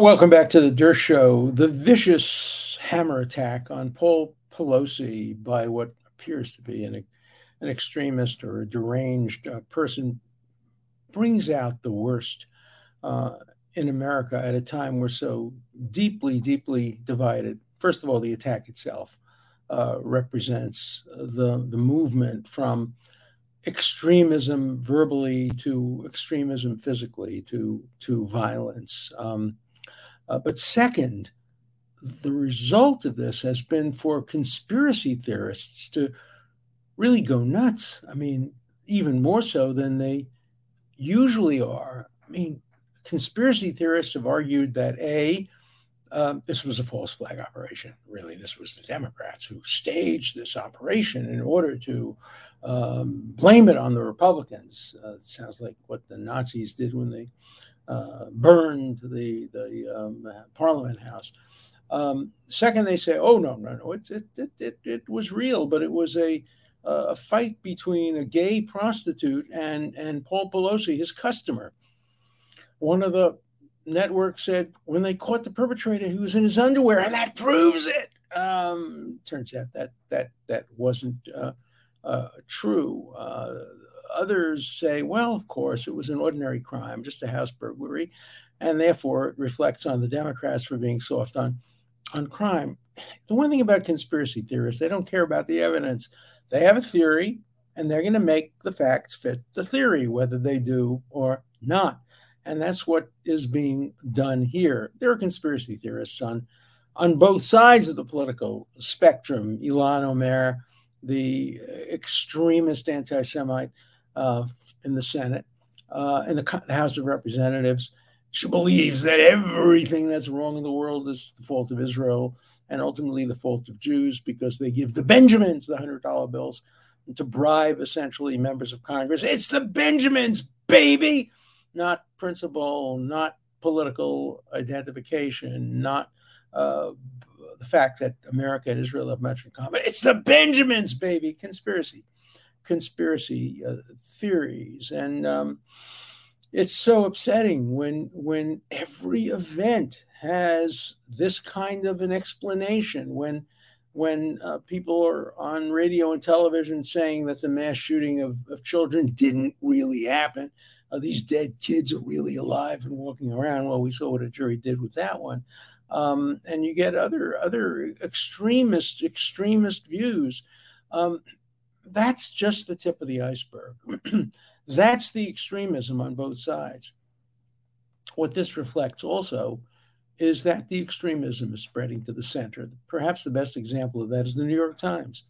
Welcome back to the Dershow. Show. The vicious hammer attack on Paul Pelosi by what appears to be an, an extremist or a deranged uh, person brings out the worst uh, in America at a time we're so deeply, deeply divided. First of all, the attack itself uh, represents the, the movement from extremism verbally to extremism physically to, to violence. Um, uh, but second, the result of this has been for conspiracy theorists to really go nuts. I mean, even more so than they usually are. I mean, conspiracy theorists have argued that A, um, this was a false flag operation. Really, this was the Democrats who staged this operation in order to um, blame it on the Republicans. Uh, it sounds like what the Nazis did when they uh, burned the the um, Parliament House. Um, second, they say, "Oh no, no, no! It it, it it it was real, but it was a a fight between a gay prostitute and and Paul Pelosi, his customer." One of the networks said when they caught the perpetrator, he was in his underwear, and that proves it. Um, turns out that that that wasn't uh, uh, true. Uh, others say, well, of course, it was an ordinary crime, just a house burglary, and therefore it reflects on the Democrats for being soft on, on crime. The one thing about conspiracy theorists, they don't care about the evidence. They have a theory, and they're going to make the facts fit the theory, whether they do or not. And that's what is being done here. There are conspiracy theorists on, on both sides of the political spectrum. Ilhan Omar, the uh, extremist anti Semite, uh, in the Senate, uh, in the, the House of Representatives. She believes that everything that's wrong in the world is the fault of Israel and ultimately the fault of Jews because they give the Benjamins the $100 bills to bribe essentially members of Congress. It's the Benjamins, baby, not principle, not political identification, not uh, the fact that America and Israel have much in common. It's the Benjamins, baby, conspiracy conspiracy uh, theories, and um, it's so upsetting when when every event has this kind of an explanation. When when uh, people are on radio and television saying that the mass shooting of, of children didn't really happen. Uh, these dead kids are really alive and walking around. Well, we saw what a jury did with that one. Um, and you get other other extremist extremist views. Um, that's just the tip of the iceberg. that's the extremism on both sides. What this reflects also is that the extremism is spreading to the center. Perhaps the best example of that is the New York Times.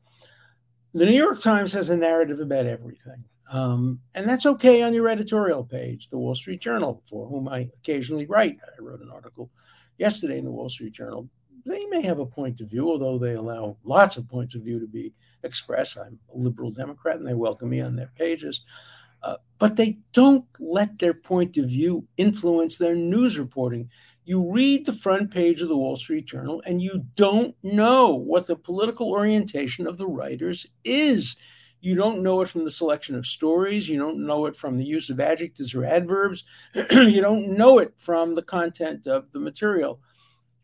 The New York Times has a narrative about everything. Um, and that's okay on your editorial page. The Wall Street Journal, for whom I occasionally write, I wrote an article yesterday in the Wall Street Journal. They may have a point of view, although they allow lots of points of view to be expressed. I'm a liberal Democrat and they welcome me on their pages. Uh, but they don't let their point of view influence their news reporting. You read the front page of the Wall Street Journal and you don't know what the political orientation of the writers is. You don't know it from the selection of stories. You don't know it from the use of adjectives or adverbs. you don't know it from the content of the material.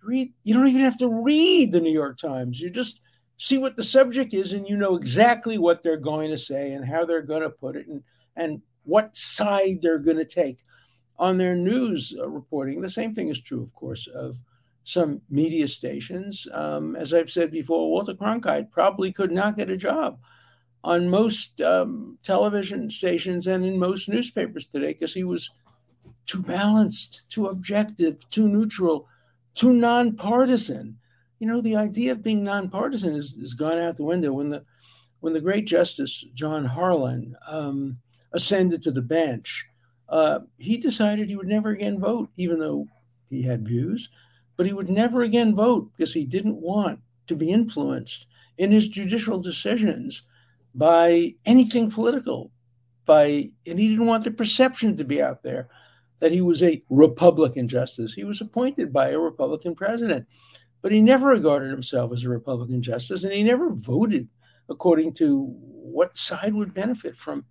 Read, you don't even have to read the New York Times. You just see what the subject is and you know exactly what they're going to say and how they're going to put it and, and what side they're going to take on their news uh, reporting. The same thing is true, of course, of some media stations. Um, as I've said before, Walter Cronkite probably could not get a job on most um, television stations and in most newspapers today because he was too balanced, too objective, too neutral, too nonpartisan you know, the idea of being nonpartisan has, has gone out the window. When the when the great Justice John Harlan um, ascended to the bench, uh, he decided he would never again vote, even though he had views, but he would never again vote because he didn't want to be influenced in his judicial decisions by anything political. By and he didn't want the perception to be out there that he was a Republican justice. He was appointed by a Republican president. But he never regarded himself as a Republican justice, and he never voted according to what side would benefit from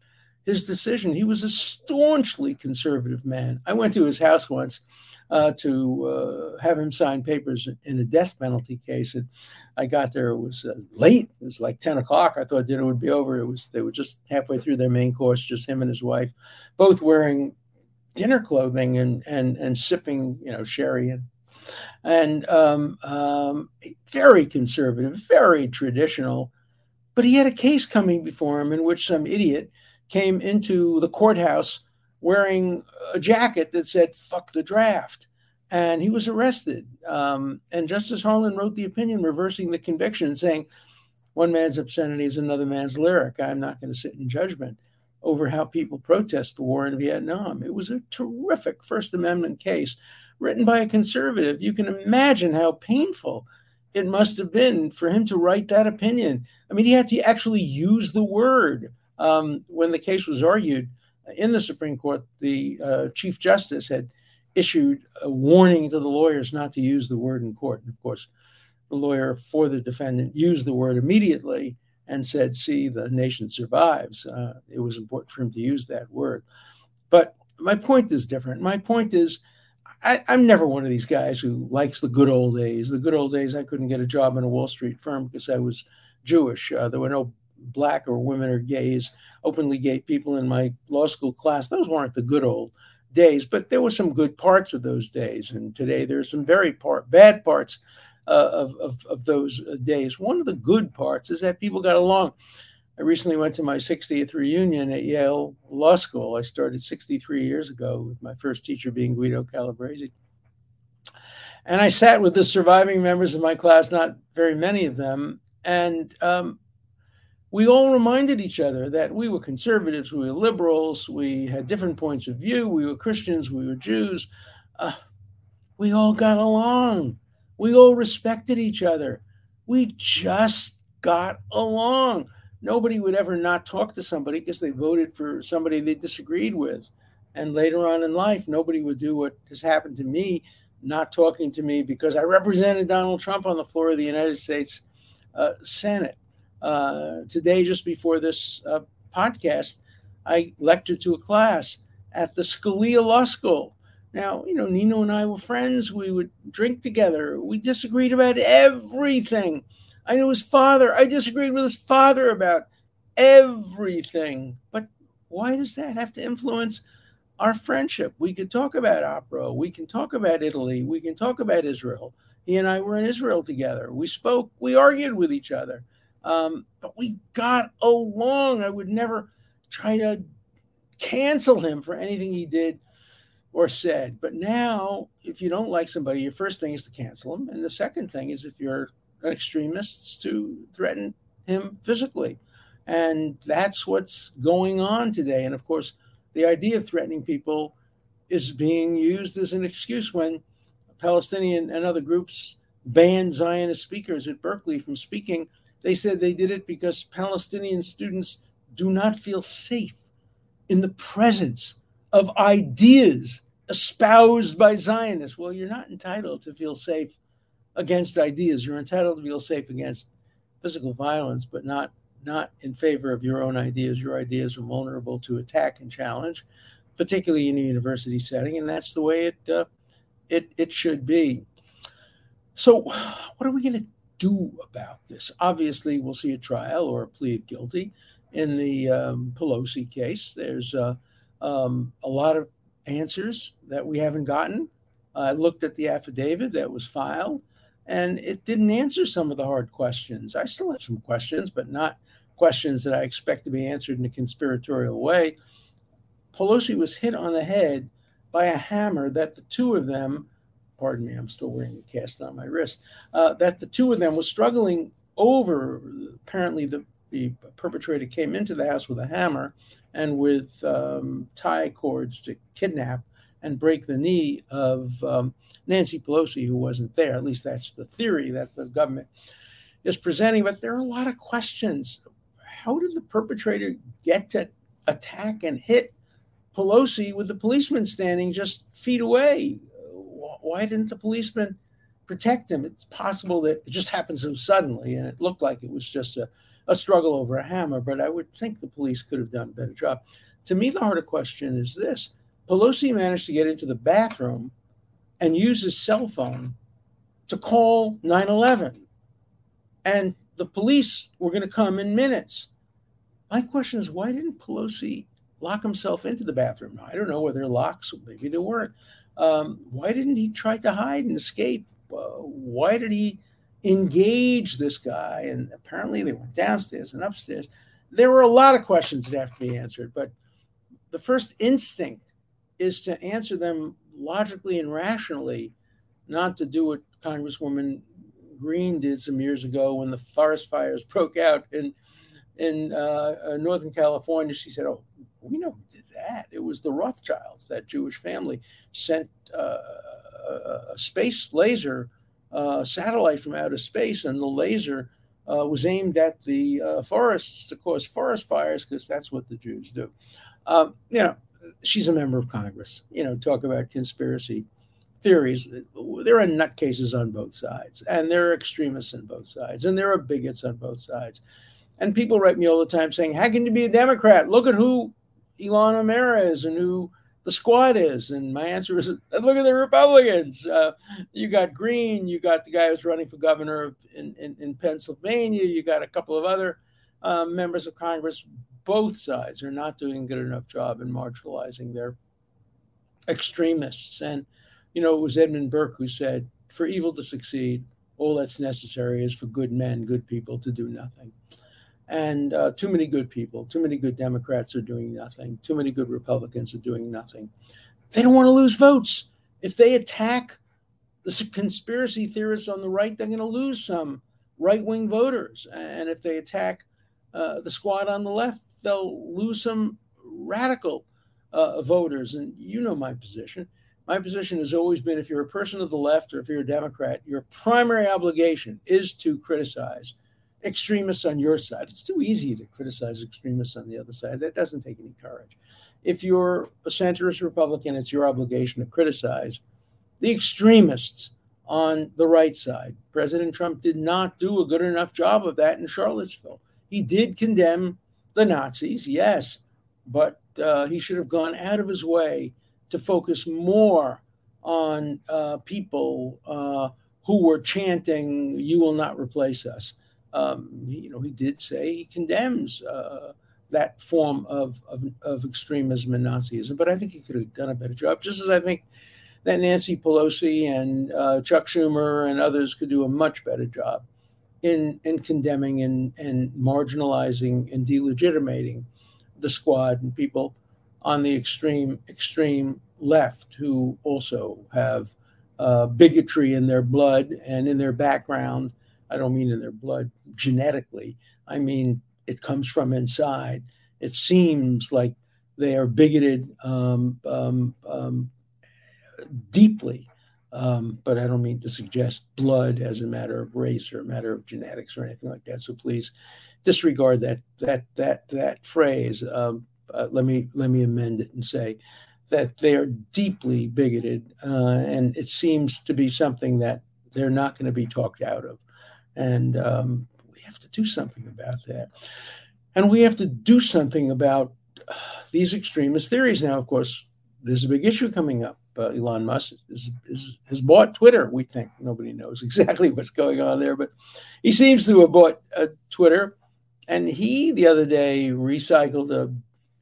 his decision. He was a staunchly conservative man. I went to his house once uh, to uh, have him sign papers in a death penalty case. And I got there, it was uh, late. It was like 10 o'clock. I thought dinner would be over. It was, they were just halfway through their main course, just him and his wife, both wearing dinner clothing and, and, and sipping, you know, sherry and, and um, um, very conservative, very traditional. But he had a case coming before him in which some idiot came into the courthouse wearing a jacket that said "fuck the draft," and he was arrested. Um, and Justice Harlan wrote the opinion reversing the conviction, saying, "One man's obscenity is another man's lyric. I'm not going to sit in judgment." Over how people protest the war in Vietnam. It was a terrific First Amendment case written by a conservative. You can imagine how painful it must have been for him to write that opinion. I mean, he had to actually use the word um, when the case was argued in the Supreme Court, the uh, Chief Justice had issued a warning to the lawyers not to use the word in court. And of course, the lawyer for the defendant used the word immediately and said, See, the nation survives. Uh, it was important for him to use that word. But my point is different. My point is, I, am never one of these guys who likes the good old days. The good old days, I couldn't get a job in a Wall Street firm because I was Jewish. Uh, there were no black or women or gays, openly gay people in my law school class. Those weren't the good old days, but there were some good parts of those days. And today there are some very part, bad parts uh, of, of, of those uh, days. One of the good parts is that people got along. I recently went to my 60th reunion at Yale Law School. I started 63 years ago, with my first teacher being Guido Calabresi. And I sat with the surviving members of my class, not very many of them, and um, we all reminded each other that we were conservatives, we were liberals, we had different points of view, we were Christians, we were Jews. Uh, we all got along. We all respected each other. We just got along. Nobody would ever not talk to somebody because they voted for somebody they disagreed with. And later on in life, nobody would do what has happened to me, not talking to me because I represented Donald Trump on the floor of the United States uh, Senate uh, today, just before this uh, podcast, I lectured to a class at the Scalia Law School. Now, you know, Nino and I were friends. We would drink together. We disagreed about everything. I knew his father. I disagreed with his father about everything. But why does that have to influence our friendship? We could talk about opera. We can talk about Italy. We can talk about Israel. He and I were in Israel together. We spoke, we argued with each other. Um, but we got along. I would never try to cancel him for anything he did or said. But now, if you don't like somebody, your first thing is to cancel them. And the second thing is, if you're an extremist, to threaten him physically. And that's what's going on today. And of course, the idea of threatening people is being used as an excuse when Palestinian and other groups banned Zionist speakers at Berkeley from speaking they said they did it because Palestinian students do not feel safe in the presence of ideas espoused by Zionists. Well, you're not entitled to feel safe against ideas. You're entitled to feel safe against physical violence, but not not in favor of your own ideas. Your ideas are vulnerable to attack and challenge, particularly in a university setting, and that's the way it uh, it it should be. So, what are we going to do about this? Obviously, we'll see a trial or a plea of guilty. In the um, Pelosi case, there's uh, um, a lot of answers that we haven't gotten. I looked at the affidavit that was filed, and it didn't answer some of the hard questions. I still have some questions, but not questions that I expect to be answered in a conspiratorial way. Pelosi was hit on the head by a hammer that the two of them pardon me, I'm still wearing a cast on my wrist, uh, that the two of them was struggling over. Apparently, the, the perpetrator came into the house with a hammer and with um, tie cords to kidnap and break the knee of um, Nancy Pelosi, who wasn't there. At least that's the theory that the government is presenting. But there are a lot of questions. How did the perpetrator get to attack and hit Pelosi with the policeman standing just feet away? why didn't the policeman protect him? It's possible that it just happened so suddenly, and it looked like it was just a, a struggle over a hammer. But I would think the police could have done a better job. to me, the harder question is this Pelosi managed to get into the bathroom and use his cell phone to call 9 11. And the police were going to come in minutes. My question is why didn't Pelosi lock himself into the bathroom? I don't know whether locks, maybe there weren't. Um, why didn't he try to hide and escape? Uh, why did he engage this guy? And apparently they went downstairs and upstairs. There were a lot of questions that have to be answered, but the first instinct is to answer them logically and rationally, not to do what Congresswoman Greene did some years ago when the forest fires broke out in in uh, uh, Northern California. She said, "Oh, we know who did that. It was the Rothschilds. That Jewish family sent uh, a space laser uh, satellite from outer space, and the laser." Uh, was aimed at the uh, forests to cause forest fires because that's what the Jews do. Um, you know, she's a member of Congress. You know, talk about conspiracy theories. There are nutcases on both sides, and there are extremists on both sides, and there are bigots on both sides. And people write me all the time saying, How can you be a Democrat? Look at who Ilhan Omar is and who the squad is. And my answer is, Look at the Republicans. Uh, you got Greene, you got the guy who's running for governor in, in, in Pennsylvania, you got a couple of other uh, members of Congress. Both sides are not doing a good enough job in marginalizing their extremists. And you know, it was Edmund Burke who said, for evil to succeed, all that's necessary is for good men, good people to do nothing. And uh, too many good people, too many good Democrats are doing nothing. Too many good Republicans are doing nothing. They don't want to lose votes. If they attack the conspiracy theorists on the right, they're going to lose some right wing voters. And if they attack uh, the squad on the left, they'll lose some radical uh, voters. And you know my position my position has always been if you're a person of the left or if you're a Democrat, your primary obligation is to criticize extremists on your side. It's too easy to criticize extremists on the other side. That doesn't take any courage. If you're a centrist Republican, it's your obligation to criticize the extremists on the right side. President Trump did not do a good enough job of that in Charlottesville. He did condemn the Nazis, yes, but uh, he should have gone out of his way to focus more on uh, people uh, who were chanting, "You will not replace us." Um, you know, he did say he condemns uh, that form of, of, of extremism and Nazism, but I think he could have done a better job. Just as I think that Nancy Pelosi and uh, Chuck Schumer and others could do a much better job in in condemning and and marginalizing and delegitimating the squad and people on the extreme extreme left who also have uh, bigotry in their blood and in their background. I don't mean in their blood genetically. I mean it comes from inside. It seems like they are bigoted um, um, um, deeply, um, but I don't mean to suggest blood as a matter of race or a matter of genetics or anything like that. So please disregard that that that that phrase. Uh, let me let me amend it and say that they are deeply bigoted, uh, and it seems to be something that they're not going to be talked out of, and um, we have to do something about that, and we have to do something about uh, these extremist theories. Now, of course, there's a big issue coming up. Uh, Elon Musk is, is, has bought Twitter. We think nobody knows exactly what's going on there, but he seems to have bought uh, Twitter. And he the other day recycled a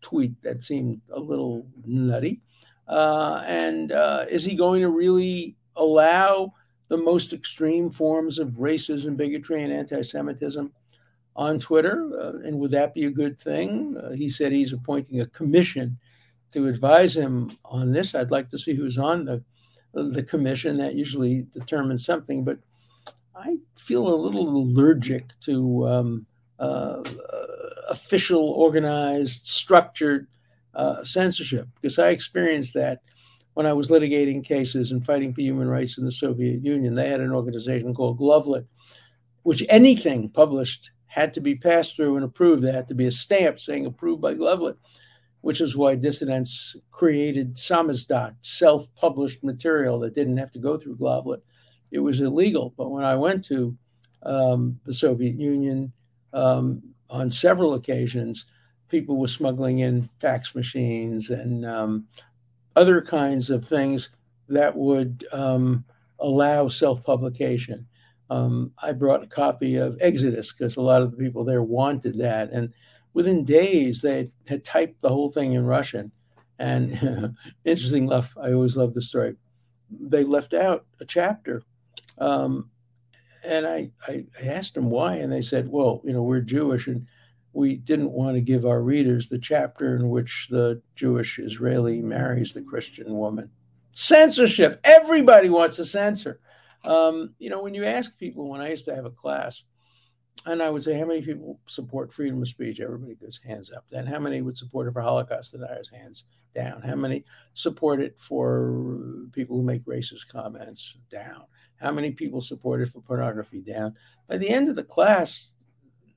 tweet that seemed a little nutty. Uh, and uh, is he going to really allow the most extreme forms of racism, bigotry, and anti Semitism on Twitter? Uh, and would that be a good thing? Uh, he said he's appointing a commission to advise him on this. I'd like to see who's on the, the commission. That usually determines something, but I feel a little allergic to. Um, uh, official, organized, structured uh, censorship because I experienced that when I was litigating cases and fighting for human rights in the Soviet Union. They had an organization called Glavlit, which anything published had to be passed through and approved. There had to be a stamp saying approved by Glavlit, which is why dissidents created samizdat, self published material that didn't have to go through Glavlit. It was illegal. But when I went to um, the Soviet Union, um, on several occasions, people were smuggling in fax machines and um, other kinds of things that would um, allow self publication. Um, I brought a copy of Exodus because a lot of the people there wanted that. And within days, they had typed the whole thing in Russian. And interesting enough, I always love the story. They left out a chapter. Um, and I, I, I asked them why. And they said, well, you know, we're Jewish and we didn't want to give our readers the chapter in which the Jewish Israeli marries the Christian woman. Censorship. Everybody wants to censor. Um, you know, when you ask people, when I used to have a class, and I would say, how many people support freedom of speech? Everybody goes hands up. Then how many would support it for Holocaust deniers? Hands down. How many support it for people who make racist comments? Down. How many people support it for pornography? Down. By the end of the class,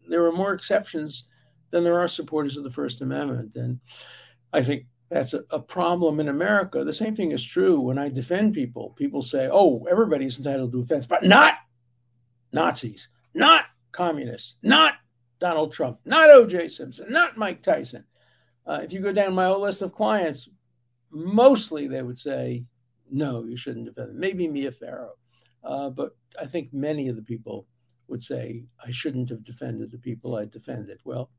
there are more exceptions than there are supporters of the First Amendment. And I think that's a, a, problem in America. The same thing is true when I defend people. People say, oh, everybody's entitled to defense, but not Nazis, not communists, not Donald Trump, not O.J. Simpson, not Mike Tyson. Uh, if you go down my whole list of clients, mostly they would say, no, you shouldn't defend them. Maybe Mia Farrow. Uh, but I think many of the people would say, I shouldn't have defended the people I defended. Well,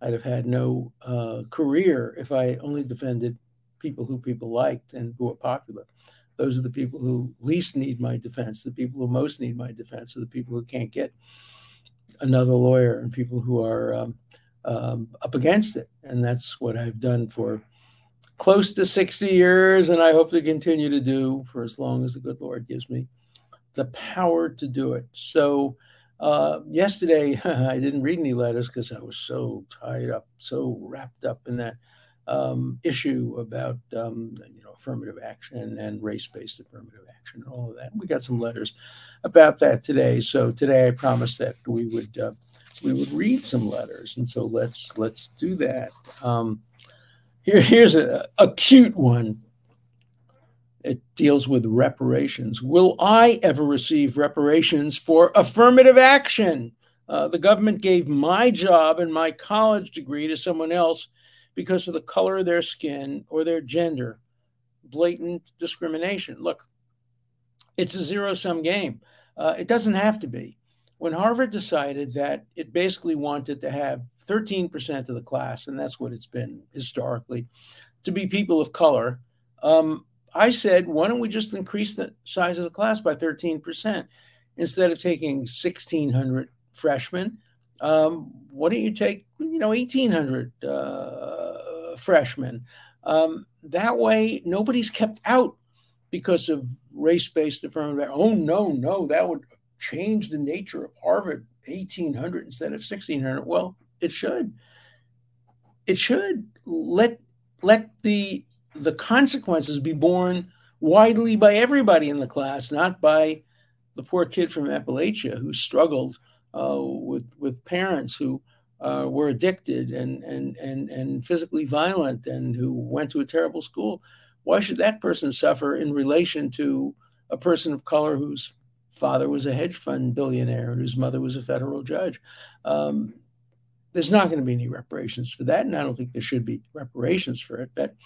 I'd have had no uh, career if I only defended people who people liked and who are popular. Those are the people who least need my defense. The people who most need my defense are the people who can't get another lawyer and people who are um, um, up against it. And that's what I've done for close to 60 years. And I hope to continue to do for as long as the good Lord gives me the power to do it. So, uh, yesterday, I didn't read any letters because I was so tied up, so wrapped up in that um, issue about um, you know affirmative action and race-based affirmative action and all of that. We got some letters about that today. So today, I promised that we would uh, we would read some letters, and so let's let's do that. Um, here, here's a, a cute one it deals with reparations. Will I ever receive reparations for affirmative action? Uh, the government gave my job and my college degree to someone else because of the color of their skin or their gender. Blatant discrimination. Look, it's a zero sum game. Uh, it doesn't have to be. When Harvard decided that it basically wanted to have 13% of the class, and that's what it's been historically, to be people of color, um, I said, why don't we just increase the size of the class by 13%? Instead of taking 1,600 freshmen, um, why don't you take, you know, 1,800 uh, freshmen? Um, that way, nobody's kept out because of race-based affirmative. Oh no, no, that would change the nature of Harvard. 1,800 instead of 1,600. Well, it should. It should let let the the consequences be borne widely by everybody in the class, not by the poor kid from Appalachia who struggled uh, with with parents who uh, were addicted and and and and physically violent and who went to a terrible school. Why should that person suffer in relation to a person of color whose father was a hedge fund billionaire and whose mother was a federal judge? Um, there's not going to be any reparations for that, and I don't think there should be reparations for it. But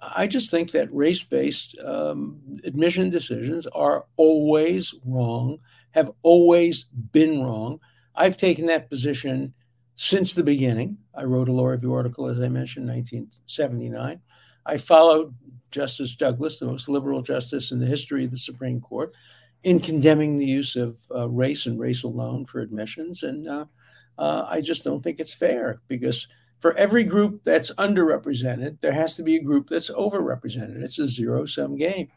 I just think that race based um, admission decisions are always wrong, have always been wrong. I've taken that position since the beginning. I wrote a law review article, as I mentioned, in 1979. I followed Justice Douglas, the most liberal justice in the history of the Supreme Court, in condemning the use of uh, race and race alone for admissions. And uh, uh, I just don't think it's fair because for every group that's underrepresented, there has to be a group that's overrepresented. It's a zero sum game.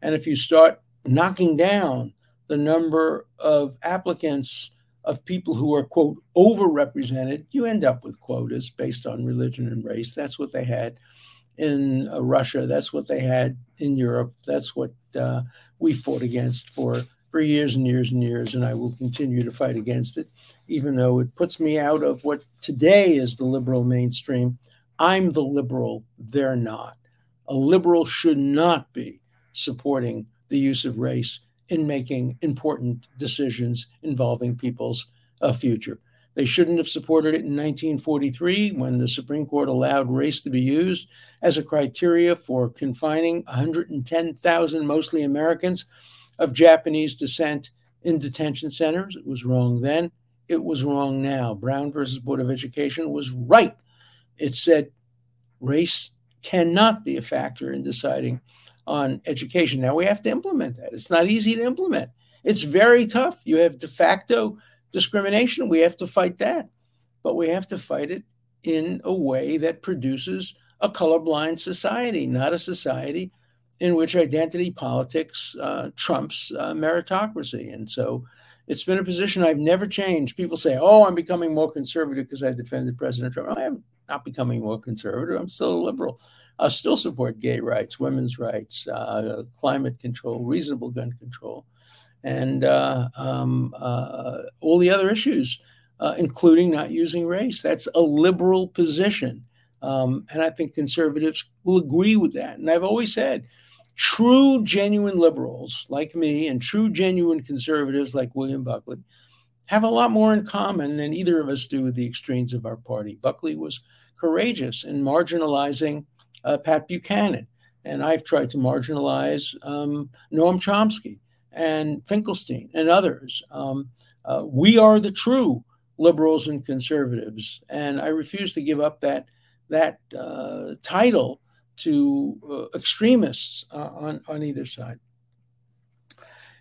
And if you start knocking down the number of applicants of people who are, quote, overrepresented, you end up with quotas based on religion and race. That's what they had in uh, Russia. That's what they had in Europe. That's what uh, we fought against for, for years and years and years. And I will continue to fight against it even though it puts me out of what today is the liberal mainstream. I'm the liberal, they're not. A liberal should not be supporting the use of race in making important decisions involving people's uh, future. They shouldn't have supported it in 1943 when the Supreme Court allowed race to be used as a criteria for confining 110,000 mostly Americans of Japanese descent in detention centers. It was wrong then. It was wrong now. Brown versus Board of Education was right. It said race cannot be a factor in deciding on education. Now we have to implement that. It's not easy to implement. It's very tough. You have de facto discrimination. We have to fight that. But we have to fight it in a way that produces a colorblind society, not a society in which identity politics uh, trumps uh, meritocracy. And so it's been a position I've never changed. People say, oh, I'm becoming more conservative because I defended President Trump. I am not becoming more conservative. I'm still a liberal. I still support gay rights, women's rights, uh, climate control, reasonable gun control, and uh, um, uh, all the other issues, uh, including not using race. That's a liberal position. Um, and I think conservatives will agree with that. And I've always said, true, genuine liberals like me and true, genuine conservatives like William Buckley have a lot more in common than either of us do with the extremes of our party. Buckley was courageous in marginalizing uh, Pat Buchanan. And I've tried to marginalize um, Noam Chomsky and Finkelstein and others. Um, uh, we are the true liberals and conservatives, and I refuse to give up that that uh, title to uh, extremists uh, on on either side.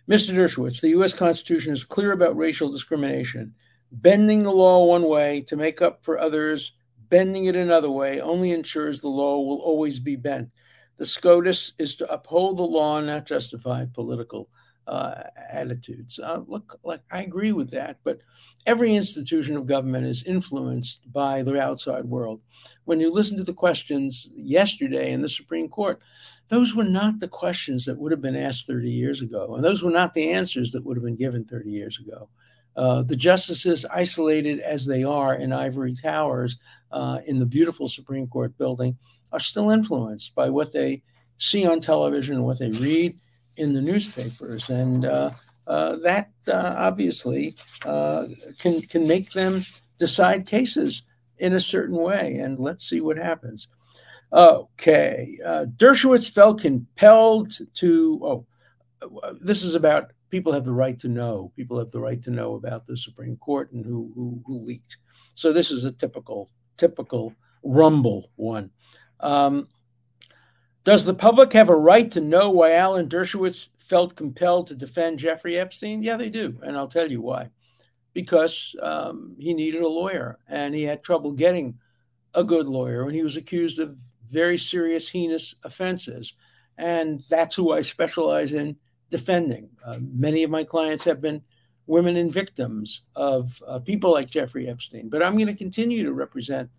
Mr. Dershowitz, the U.S. Constitution is clear about racial discrimination. Bending the law one way to make up for others Bending it another way only ensures the law will always be bent. The SCOTUS is to uphold the law, not justify political uh, attitudes. Uh, look, like I agree with that, but every institution of government is influenced by the outside world. When you listen to the questions yesterday in the Supreme Court, those were not the questions that would have been asked 30 years ago, and those were not the answers that would have been given 30 years ago. Uh, the justices, isolated as they are in ivory towers uh, in the beautiful Supreme Court building, are still influenced by what they see on television and what they read in the newspapers. And uh, uh that uh, obviously can, can make them decide cases in a certain way. And let's see what happens. Okay. Dershowitz felt compelled to, oh, this is about people have the right to know. People have the right to know about the Supreme Court and who, who, who leaked. So this is a typical typical rumble one. Um, does the public have a right to know why Alan Dershowitz felt compelled to defend Jeffrey Epstein? Yeah, they do, and I'll tell you why. Because um, he needed a lawyer, and he had trouble getting a good lawyer, and he was accused of very serious, heinous offenses, and that's who I specialize in defending. Uh, many of my clients have been women and victims of uh, people like Jeffrey Epstein, but I'm going to continue to represent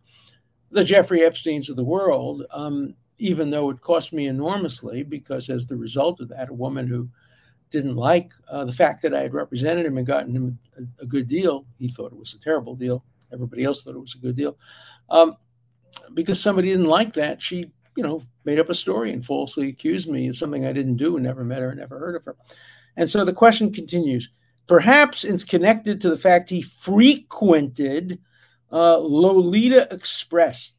the Jeffrey Epsteins of the world, um, even though it cost me enormously, because as the result of that, a woman who didn't like uh, the fact that I had represented him and gotten him a, a, good deal, he thought it was a terrible deal. Everybody else thought it was a good deal. Um, because somebody didn't like that, she you know, made up a story and falsely accused me of something I didn't do and never met her and never heard of her. And so the question continues. Perhaps it's connected to the fact he frequented uh, Lolita Express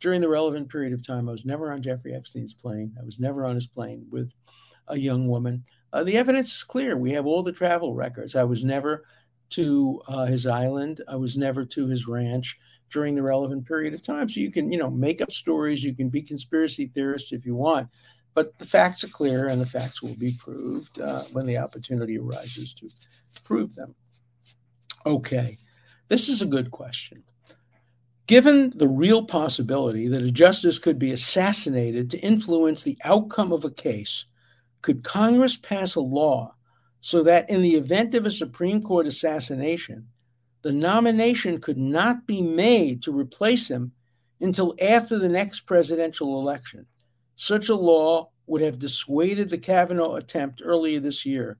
during the relevant period of time. I was never on Jeffrey Epstein's plane. I was never on his plane with a young woman. Uh, the evidence is clear. We have all the travel records. I was never to uh, his island. I was never to his ranch during the relevant period of time. So you can, you know, make up stories, you can be conspiracy theorists if you want, but the facts are clear and the facts will be proved uh, when the opportunity arises to prove them. Okay, this is a good question. Given the real possibility that a justice could be assassinated to influence the outcome of a case, could Congress pass a law so that in the event of a Supreme Court assassination, the nomination could not be made to replace him until after the next presidential election. Such a law would have dissuaded the Kavanaugh attempt earlier this year.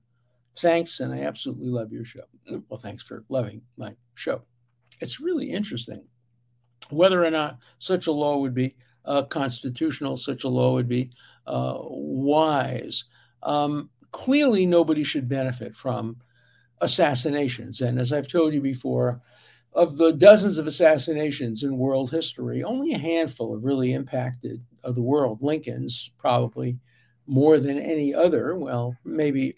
Thanks, and I absolutely love your show. Well, thanks for loving my show. It's really interesting whether or not such a law would be uh, constitutional, such a law would be uh, wise. Um, clearly, nobody should benefit from assassinations. And as I've told you before, of the dozens of assassinations in world history, only a handful have really impacted uh, the world. Lincoln's probably more than any other. Well, maybe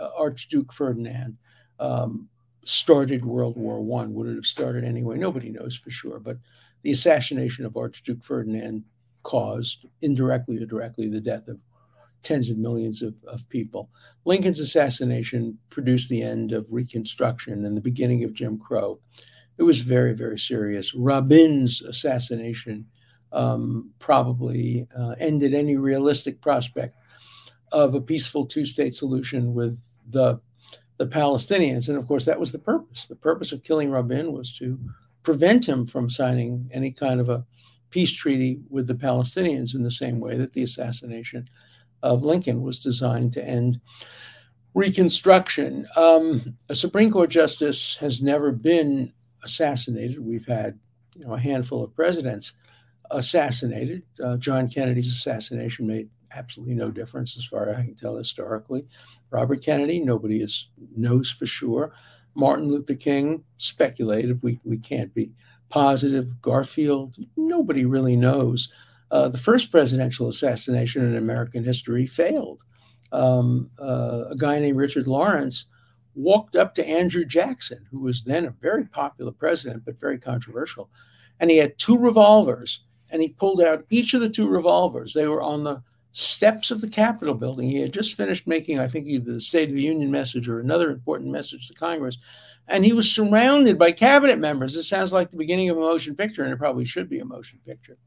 uh, Archduke Ferdinand um, started World War One. Would it have started anyway? Nobody knows for sure. But the assassination of Archduke Ferdinand caused, indirectly or directly, the death of tens of millions of, of people. Lincoln's assassination produced the end of Reconstruction and the beginning of Jim Crow. It was very, very serious. Rabin's assassination um, probably uh, ended any realistic prospect of a peaceful two state solution with the, the Palestinians. And of course, that was the purpose. The purpose of killing Rabin was to prevent him from signing any kind of a peace treaty with the Palestinians in the same way that the assassination of Lincoln was designed to end Reconstruction. Um, a Supreme Court justice has never been assassinated. We've had you know, a handful of presidents assassinated. Uh, John Kennedy's assassination made absolutely no difference as far as I can tell historically. Robert Kennedy, nobody is, knows for sure. Martin Luther King, speculative. We, we can't be positive. Garfield, nobody really knows. Uh, the first presidential assassination in American history failed. Um, uh, a guy named Richard Lawrence walked up to Andrew Jackson, who was then a very popular president, but very controversial. And he had two revolvers, and he pulled out each of the two revolvers. They were on the steps of the Capitol building. He had just finished making, I think, either the State of the Union message or another important message to Congress. And he was surrounded by cabinet members. It sounds like the beginning of a motion picture, and it probably should be a motion picture.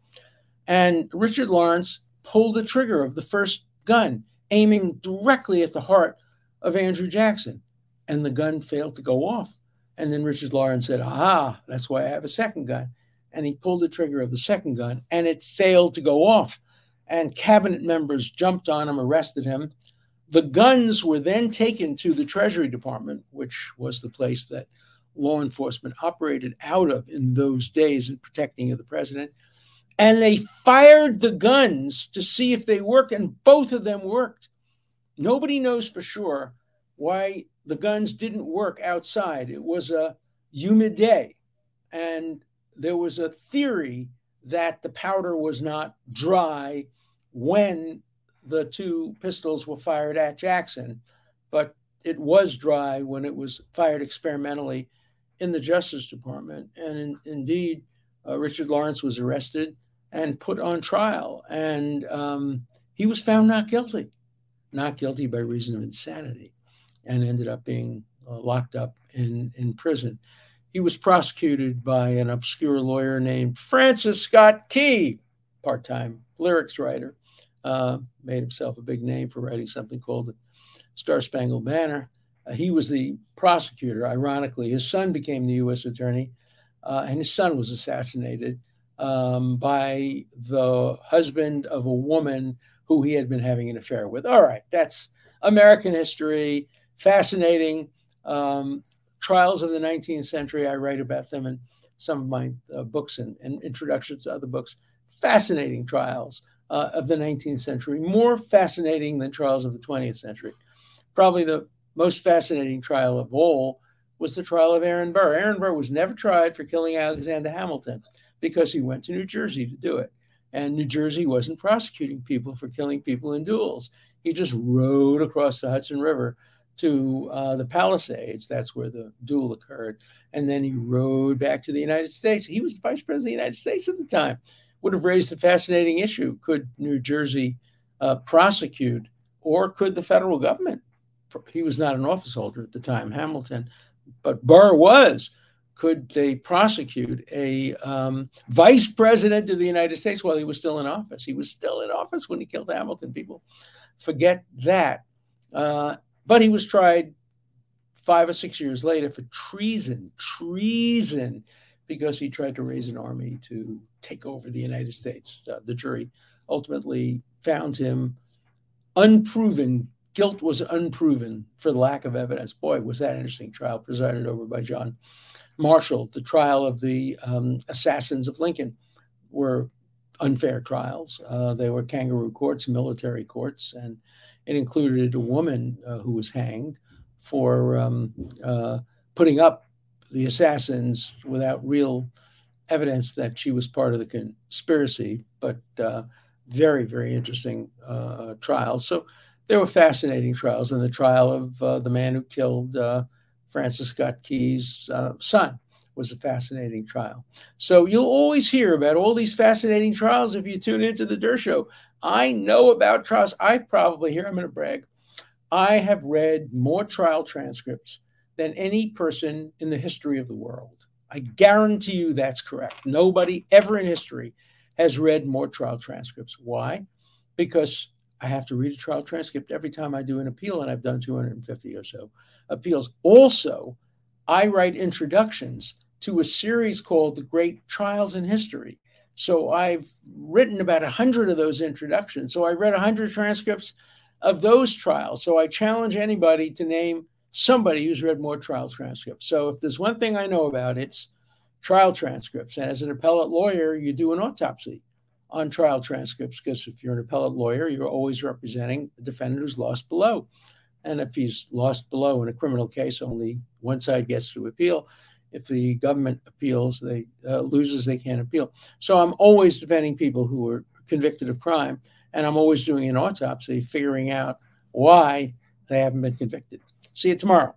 And Richard Lawrence pulled the trigger of the first gun, aiming directly at the heart of Andrew Jackson. And the gun failed to go off. And then Richard Lawrence said, Aha, that's why I have a second gun. And he pulled the trigger of the second gun, and it failed to go off and cabinet members jumped on him, arrested him. The guns were then taken to the Treasury Department, which was the place that law enforcement operated out of in those days in protecting of the president. And they fired the guns to see if they worked, and both of them worked. Nobody knows for sure why the guns didn't work outside. It was a humid day, and there was a theory that the powder was not dry when the two pistols were fired at Jackson, but it was dry when it was fired experimentally in the Justice Department. And in, indeed, uh, Richard Lawrence was arrested and put on trial, and um, he was found not guilty, not guilty by reason of insanity, and ended up being uh, locked up in, in prison. He was prosecuted by an obscure lawyer named Francis Scott Key, part time lyrics writer uh, made himself a big name for writing something called the Star Spangled Banner. Uh, he was the prosecutor. Ironically, his son became the U.S. attorney, uh, and his son was assassinated um, by the husband of a woman who he had been having an affair with. All right, that's American history, fascinating. Um, trials of the 19th century, I write about them in some of my uh, books and, and introductions to other books. Fascinating trials uh, of the 19th century, more fascinating than trials of the 20th century. Probably the most fascinating trial of all was the trial of Aaron Burr. Aaron Burr was never tried for killing Alexander Hamilton because he went to New Jersey to do it. And New Jersey wasn't prosecuting people for killing people in duels. He just rode across the Hudson River to uh, the Palisades. That's where the duel occurred. And then he rode back to the United States. He was the vice president of the United States at the time would have raised a fascinating issue. Could New Jersey uh, prosecute, or could the federal government? He was not an office holder at the time, Hamilton, but Burr was. Could they prosecute a um, vice president of the United States while he was still in office? He was still in office when he killed Hamilton. People forget that. Uh, but he was tried five or six years later for treason. Treason because he tried to raise an army to take over the United States. Uh, the jury ultimately found him unproven. Guilt was unproven for lack of evidence. Boy, was that interesting trial presided over by John Marshall. The trial of the um, assassins of Lincoln were unfair trials. Uh, they were kangaroo courts, military courts, and it included a woman uh, who was hanged for um, uh, putting up the assassins without real evidence that she was part of the conspiracy, but uh, very, very interesting uh, trials. So there were fascinating trials, and the trial of uh, the man who killed Francis Scott Key's son was a fascinating trial. So you'll always hear about all these fascinating trials if you tune into the Dershow. I know about trials. I probably, here I'm going to brag, I have read more trial transcripts than any person in the history of the world. I guarantee you that's correct. Nobody ever in history has read more trial transcripts. Why? Because I have to read a trial transcript every time I do an appeal, and I've done 250 or so appeals. Also, I write introductions to a series called The Great Trials in History. So I've written about 100 of those introductions. So I read 100 transcripts of those trials. So I challenge anybody to name somebody who's read more trial transcripts. So if there's one thing I know about, it's trial transcripts. And as an appellate lawyer, you do an autopsy on trial transcripts because if you're an appellate lawyer, you're always representing a defendant who's lost below. And if he's lost below in a criminal case, only one side gets to appeal. If the government appeals, they uh, loses, they can't appeal. So I'm always defending people who are convicted of crime, and I'm always doing an autopsy, figuring out why they haven't been convicted. See you tomorrow.